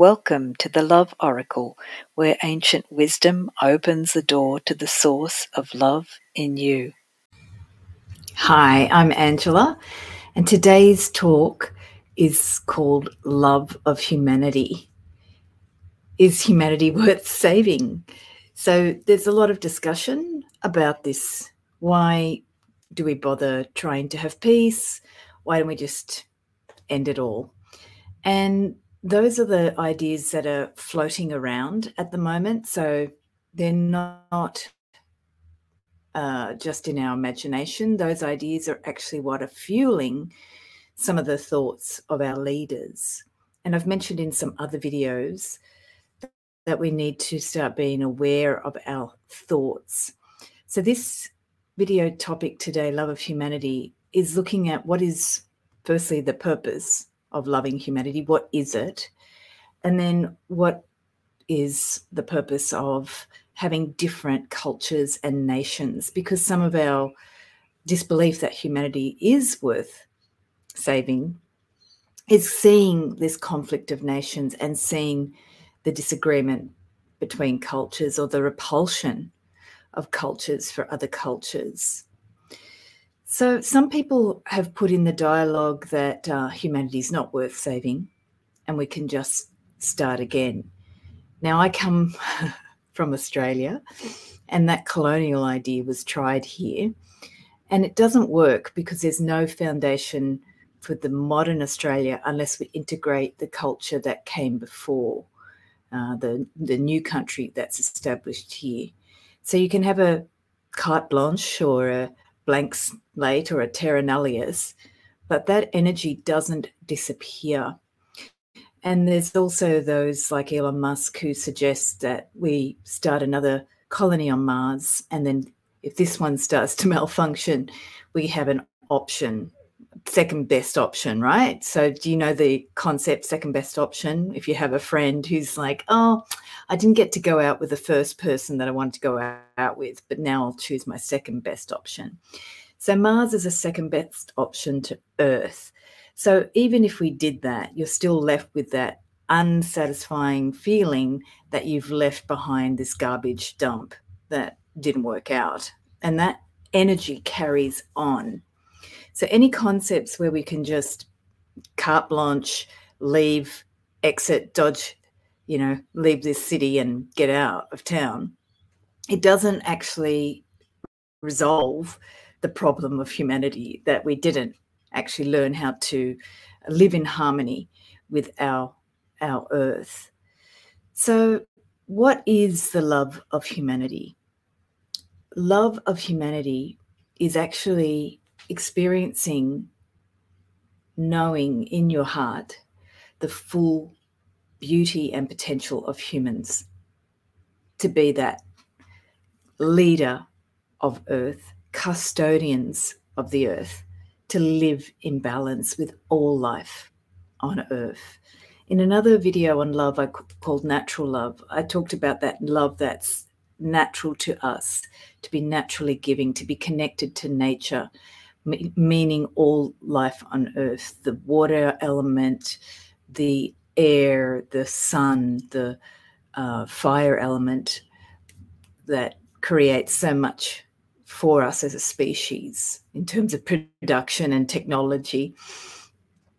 Welcome to the Love Oracle, where ancient wisdom opens the door to the source of love in you. Hi, I'm Angela, and today's talk is called Love of Humanity. Is humanity worth saving? So, there's a lot of discussion about this. Why do we bother trying to have peace? Why don't we just end it all? And those are the ideas that are floating around at the moment. So they're not uh, just in our imagination. Those ideas are actually what are fueling some of the thoughts of our leaders. And I've mentioned in some other videos that we need to start being aware of our thoughts. So, this video topic today, Love of Humanity, is looking at what is firstly the purpose of loving humanity. What is it? And then what is the purpose of having different cultures and nations? Because some of our disbelief that humanity is worth saving is seeing this conflict of nations and seeing the disagreement between cultures or the repulsion of cultures for other cultures. So, some people have put in the dialogue that uh, humanity is not worth saving and we can just start again. Now, I come from Australia and that colonial idea was tried here and it doesn't work because there's no foundation for the modern Australia unless we integrate the culture that came before uh, the, the new country that's established here. So, you can have a carte blanche or a blank slate or a terra nullius, but that energy doesn't disappear. And there's also those like Elon Musk who suggest that we start another colony on Mars. And then if this one starts to malfunction, we have an option second best option, right? So, do you know the concept second best option? If you have a friend who's like, oh, I didn't get to go out with the first person that I wanted to go out with, but now I'll choose my second best option. So, Mars is a second best option to Earth. So, even if we did that, you're still left with that unsatisfying feeling that you've left behind this garbage dump that didn't work out. And that energy carries on so, any concepts where we can just carte blanche, leave, exit, dodge, you know, leave this city and get out of town, it doesn't actually resolve the problem of humanity that we didn't actually learn how to live in harmony with our our earth. So, what is the love of humanity? Love of humanity is actually experiencing, knowing in your heart the full beauty and potential of humans to be that leader of earth, custodians of the earth, to live in balance with all life on earth. In another video on love I called Natural Love, I talked about that love that's natural to us, to be naturally giving, to be connected to nature, meaning all life on earth the water element the air the sun the uh, fire element that creates so much for us as a species in terms of production and technology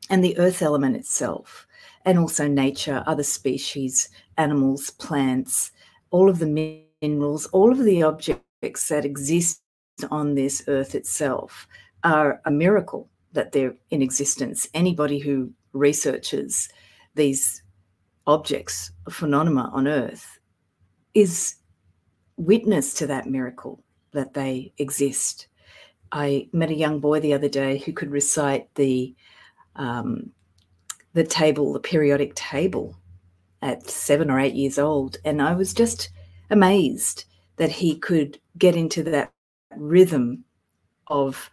and the earth element itself and also nature other species animals plants all of the minerals all of the objects that exist on this earth itself are a miracle that they're in existence. Anybody who researches these objects, phenomena on Earth, is witness to that miracle that they exist. I met a young boy the other day who could recite the um, the table, the periodic table, at seven or eight years old, and I was just amazed that he could get into that rhythm of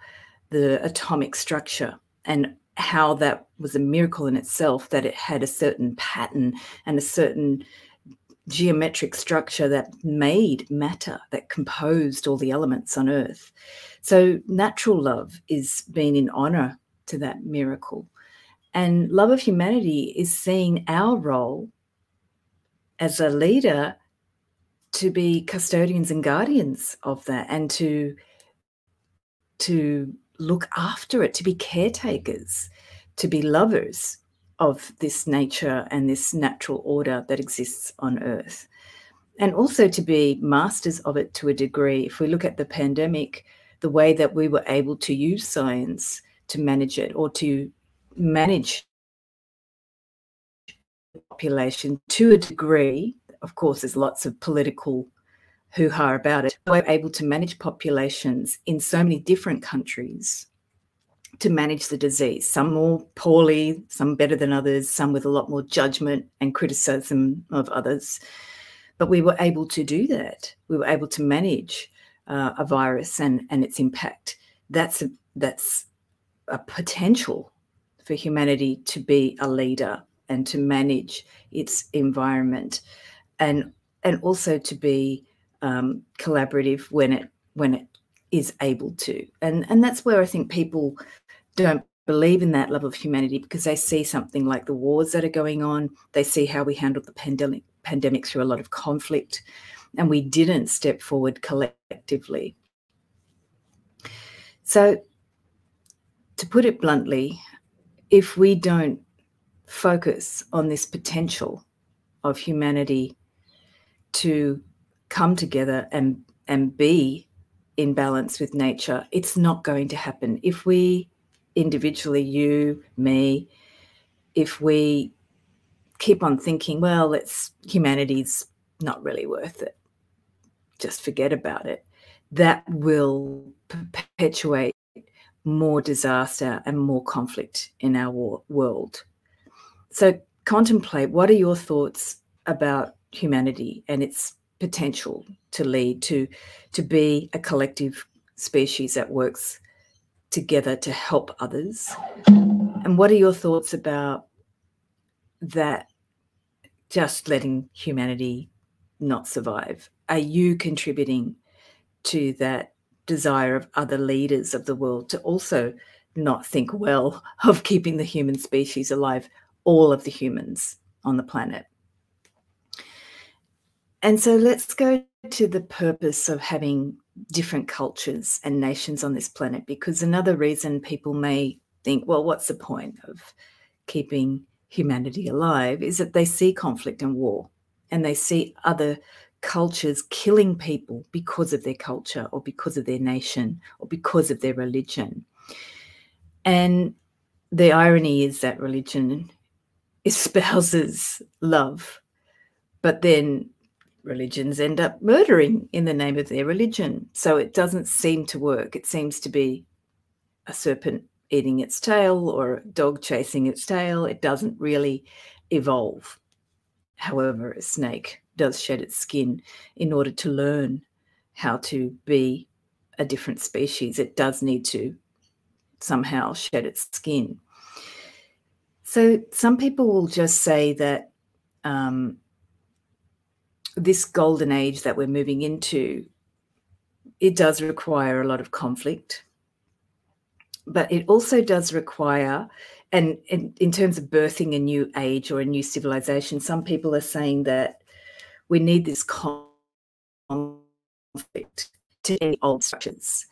the atomic structure and how that was a miracle in itself that it had a certain pattern and a certain geometric structure that made matter that composed all the elements on earth. So natural love is being in honor to that miracle. And love of humanity is seeing our role as a leader to be custodians and guardians of that and to to look after it to be caretakers to be lovers of this nature and this natural order that exists on earth and also to be masters of it to a degree if we look at the pandemic the way that we were able to use science to manage it or to manage the population to a degree. Of course, there's lots of political hoo ha about it. We're able to manage populations in so many different countries to manage the disease, some more poorly, some better than others, some with a lot more judgment and criticism of others. But we were able to do that. We were able to manage uh, a virus and, and its impact. That's a, that's a potential for humanity to be a leader and to manage its environment, and and also to be um, collaborative when it when it is able to. And and that's where I think people don't believe in that love of humanity because they see something like the wars that are going on. They see how we handled the pandemic pandemic through a lot of conflict, and we didn't step forward collectively. So, to put it bluntly, if we don't focus on this potential of humanity to come together and and be in balance with nature it's not going to happen. If we individually you me if we keep on thinking well it's humanity's not really worth it just forget about it that will perpetuate more disaster and more conflict in our world. So contemplate what are your thoughts about humanity and its potential to lead to to be a collective species that works together to help others and what are your thoughts about that just letting humanity not survive are you contributing to that desire of other leaders of the world to also not think well of keeping the human species alive all of the humans on the planet. And so let's go to the purpose of having different cultures and nations on this planet, because another reason people may think, well, what's the point of keeping humanity alive is that they see conflict and war and they see other cultures killing people because of their culture or because of their nation or because of their religion. And the irony is that religion espouses love, but then religions end up murdering in the name of their religion. So it doesn't seem to work. It seems to be a serpent eating its tail or a dog chasing its tail. It doesn't really evolve. However, a snake does shed its skin in order to learn how to be a different species. It does need to somehow shed its skin. So some people will just say that um, this golden age that we're moving into, it does require a lot of conflict, but it also does require, and, and in terms of birthing a new age or a new civilization, some people are saying that we need this conflict to end old structures.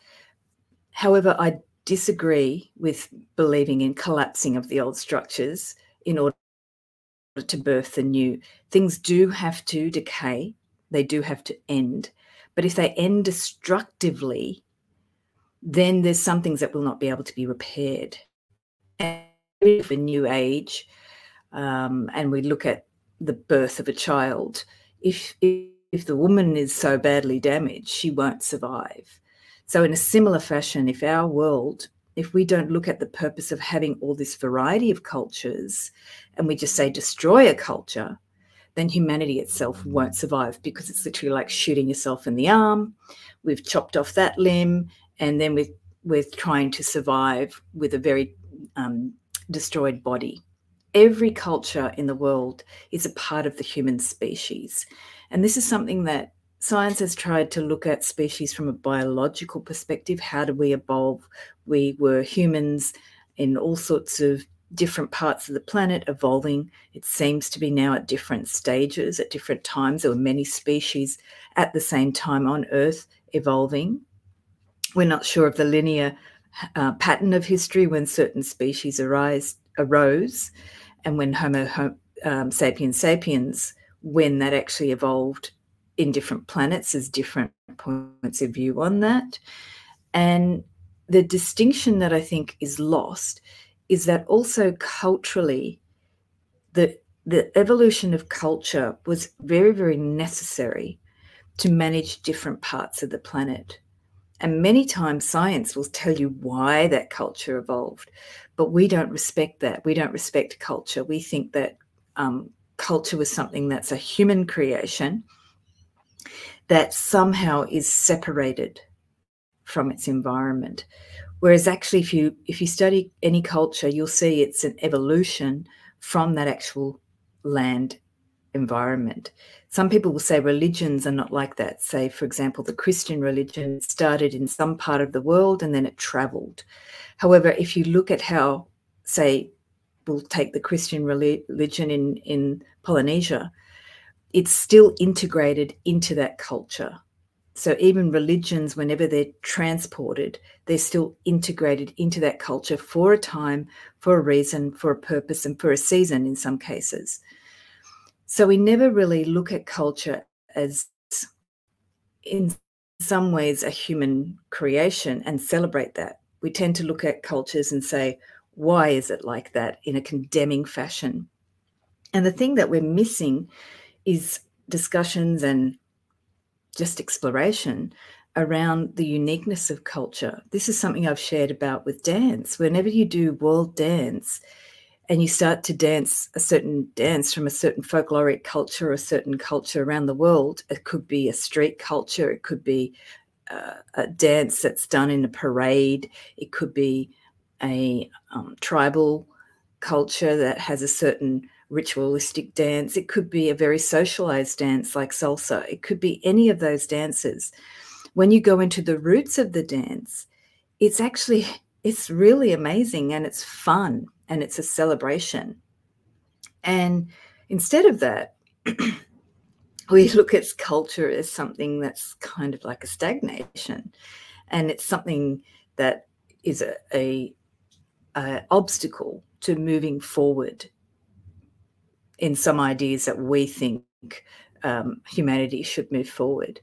However, I disagree with believing in collapsing of the old structures in order to birth the new. Things do have to decay, they do have to end. But if they end destructively, then there's some things that will not be able to be repaired. And if a new age, um, and we look at the birth of a child, if, if the woman is so badly damaged, she won't survive. So, in a similar fashion, if our world, if we don't look at the purpose of having all this variety of cultures and we just say destroy a culture, then humanity itself won't survive because it's literally like shooting yourself in the arm. We've chopped off that limb, and then we're, we're trying to survive with a very um, destroyed body. Every culture in the world is a part of the human species. And this is something that science has tried to look at species from a biological perspective. How do we evolve? We were humans in all sorts of different parts of the planet evolving. It seems to be now at different stages, at different times. There were many species at the same time on Earth evolving. We're not sure of the linear uh, pattern of history when certain species arise, arose and when Homo um, sapiens sapiens, when that actually evolved in different planets, there's different points of view on that. And the distinction that I think is lost is that also culturally, the the evolution of culture was very, very necessary to manage different parts of the planet. And many times science will tell you why that culture evolved, but we don't respect that. We don't respect culture. We think that um, culture was something that's a human creation that somehow is separated from its environment. Whereas actually, if you if you study any culture, you'll see it's an evolution from that actual land environment. Some people will say religions are not like that. Say, for example, the Christian religion started in some part of the world and then it traveled. However, if you look at how, say, we'll take the Christian religion in, in Polynesia, it's still integrated into that culture. So even religions, whenever they're transported, they're still integrated into that culture for a time, for a reason, for a purpose, and for a season in some cases. So we never really look at culture as, in some ways, a human creation and celebrate that. We tend to look at cultures and say, why is it like that in a condemning fashion? And the thing that we're missing is discussions and just exploration around the uniqueness of culture. This is something I've shared about with dance. Whenever you do world dance and you start to dance a certain dance from a certain folkloric culture or a certain culture around the world, it could be a street culture, it could be uh, a dance that's done in a parade, it could be a um, tribal culture that has a certain ritualistic dance. It could be a very socialized dance like salsa. It could be any of those dances. When you go into the roots of the dance, it's actually it's really amazing and it's fun and it's a celebration. And instead of that, we look at culture as something that's kind of like a stagnation and it's something that is a, a, a obstacle to moving forward in some ideas that we think um, humanity should move forward.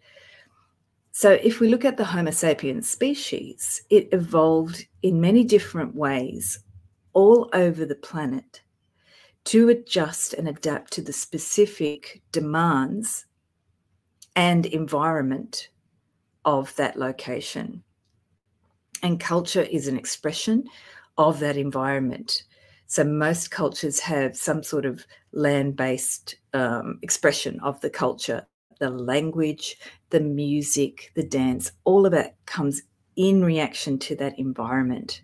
So, if we look at the Homo sapiens species, it evolved in many different ways all over the planet to adjust and adapt to the specific demands and environment of that location. And culture is an expression of that environment. So most cultures have some sort of land based um, expression of the culture, the language, the music, the dance, all of it comes in reaction to that environment.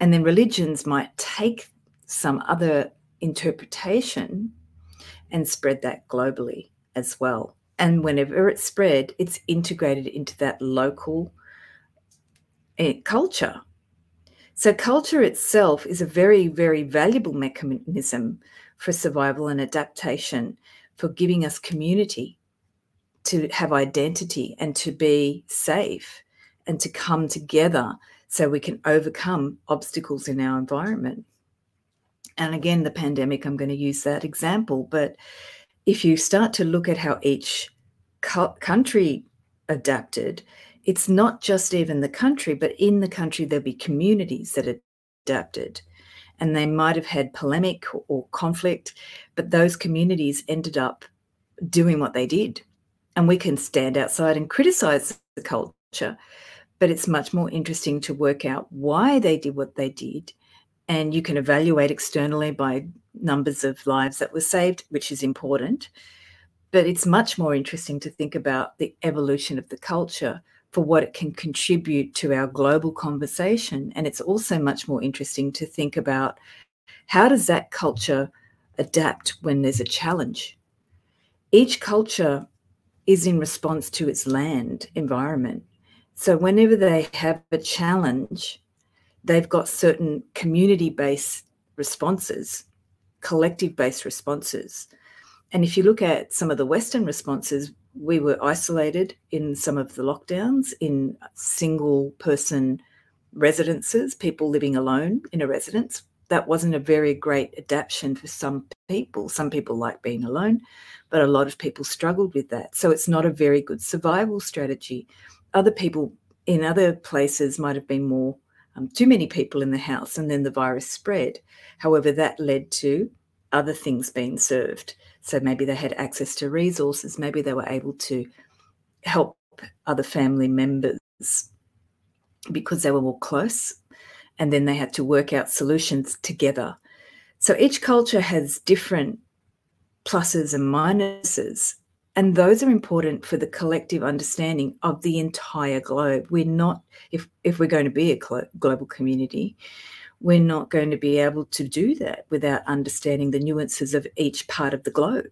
And then religions might take some other interpretation and spread that globally as well. And whenever it's spread, it's integrated into that local eh, culture so, culture itself is a very, very valuable mechanism for survival and adaptation, for giving us community, to have identity, and to be safe, and to come together so we can overcome obstacles in our environment. And again, the pandemic, I'm going to use that example. But if you start to look at how each country adapted, it's not just even the country, but in the country, there'll be communities that adapted. And they might have had polemic or conflict, but those communities ended up doing what they did. And we can stand outside and criticize the culture, but it's much more interesting to work out why they did what they did. And you can evaluate externally by numbers of lives that were saved, which is important. But it's much more interesting to think about the evolution of the culture for what it can contribute to our global conversation. And it's also much more interesting to think about how does that culture adapt when there's a challenge? Each culture is in response to its land environment. So whenever they have a challenge, they've got certain community based responses, collective based responses. And if you look at some of the Western responses, we were isolated in some of the lockdowns in single person residences, people living alone in a residence. That wasn't a very great adaptation for some people. Some people like being alone, but a lot of people struggled with that. So it's not a very good survival strategy. Other people in other places might have been more um, too many people in the house, and then the virus spread. However, that led to other things being served. So maybe they had access to resources, maybe they were able to help other family members because they were more close, and then they had to work out solutions together. So each culture has different pluses and minuses and those are important for the collective understanding of the entire globe we're not if if we're going to be a global community we're not going to be able to do that without understanding the nuances of each part of the globe.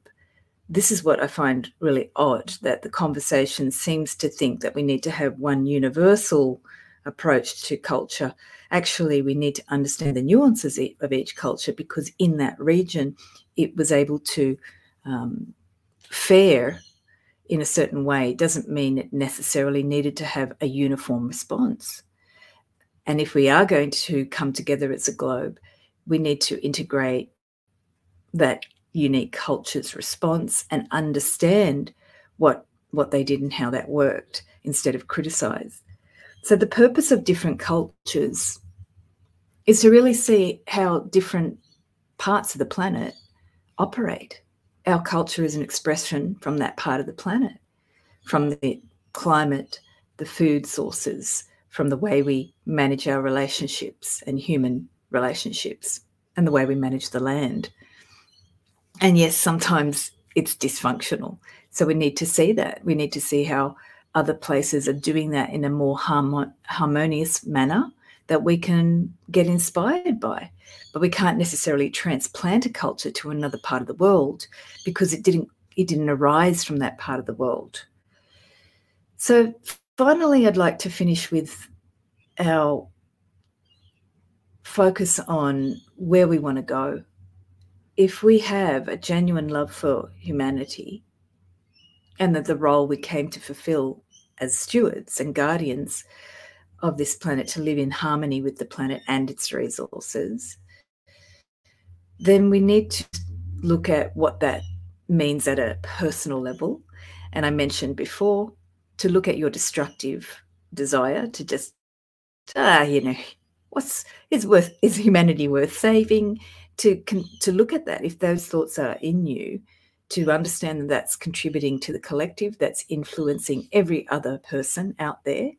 This is what i find really odd that the conversation seems to think that we need to have one universal approach to culture. Actually we need to understand the nuances of each culture because in that region it was able to um, fare in a certain way. It doesn't mean it necessarily needed to have a uniform response. And if we are going to come together as a globe, we need to integrate that unique culture's response and understand what what they did and how that worked instead of criticize. So the purpose of different cultures is to really see how different parts of the planet operate our culture is an expression from that part of the planet, from the climate, the food sources, from the way we manage our relationships and human relationships, and the way we manage the land. And yes, sometimes it's dysfunctional. So we need to see that. We need to see how other places are doing that in a more harmonious manner that we can get inspired by. But we can't necessarily transplant a culture to another part of the world because it didn't it didn't arise from that part of the world. So finally I'd like to finish with our focus on where we want to go. If we have a genuine love for humanity and that the role we came to fulfill as stewards and guardians of this planet to live in harmony with the planet and its resources, then we need to look at what that means at a personal level. And I mentioned before to look at your destructive desire to just, ah, you know, what's is worth is humanity worth saving? To to look at that if those thoughts are in you, to understand that that's contributing to the collective, that's influencing every other person out there,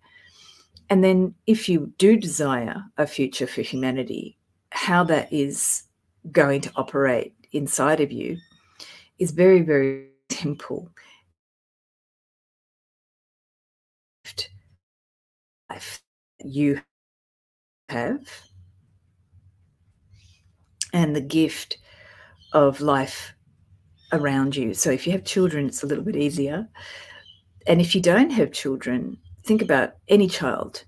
and then, if you do desire a future for humanity, how that is going to operate inside of you is very, very simple. You have and the gift of life around you. So, if you have children, it's a little bit easier. And if you don't have children, think about any child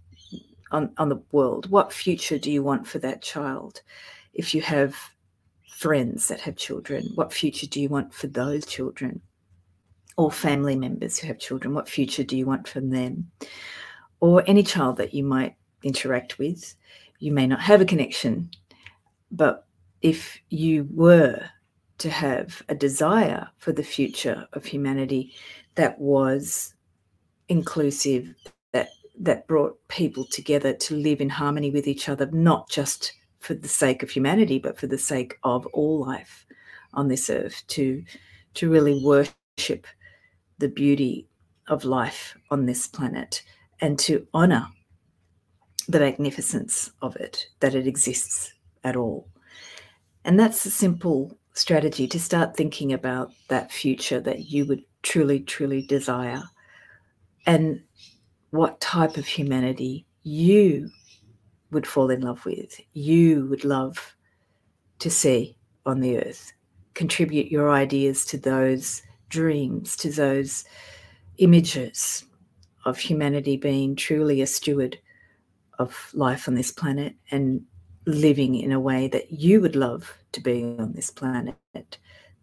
on, on the world. What future do you want for that child? If you have friends that have children, what future do you want for those children? Or family members who have children, what future do you want from them? Or any child that you might interact with. You may not have a connection, but if you were to have a desire for the future of humanity that was inclusive, that that brought people together to live in harmony with each other, not just for the sake of humanity, but for the sake of all life on this earth, to to really worship the beauty of life on this planet and to honor the magnificence of it, that it exists at all. And that's a simple strategy to start thinking about that future that you would truly, truly desire and what type of humanity you would fall in love with, you would love to see on the earth. Contribute your ideas to those dreams, to those images of humanity being truly a steward of life on this planet and living in a way that you would love to be on this planet.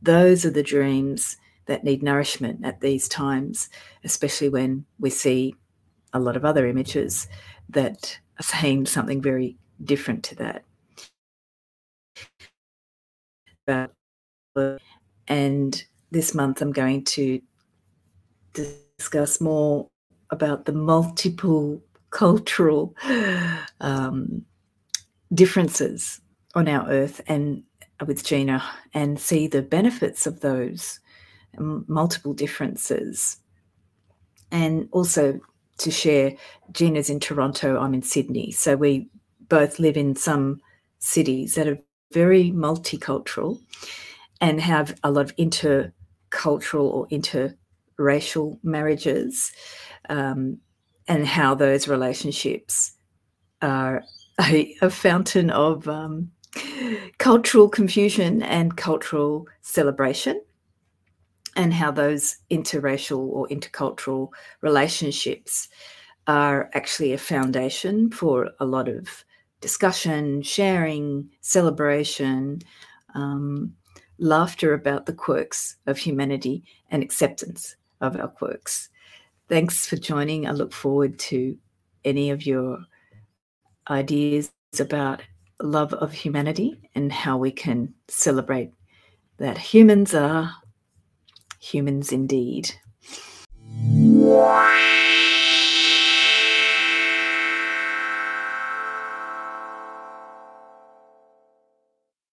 Those are the dreams that need nourishment at these times, especially when we see a lot of other images that are saying something very different to that. And this month I'm going to discuss more about the multiple cultural um, differences on our earth and with Gina and see the benefits of those multiple differences. And also to share, Gina's in Toronto, I'm in Sydney. So we both live in some cities that are very multicultural and have a lot of intercultural or interracial marriages, um, and how those relationships are a, a fountain of um, cultural confusion and cultural celebration, and how those interracial or intercultural relationships are actually a foundation for a lot of discussion, sharing, celebration, um, laughter about the quirks of humanity, and acceptance of our quirks. Thanks for joining. I look forward to any of your ideas about love of humanity and how we can celebrate that humans are humans indeed.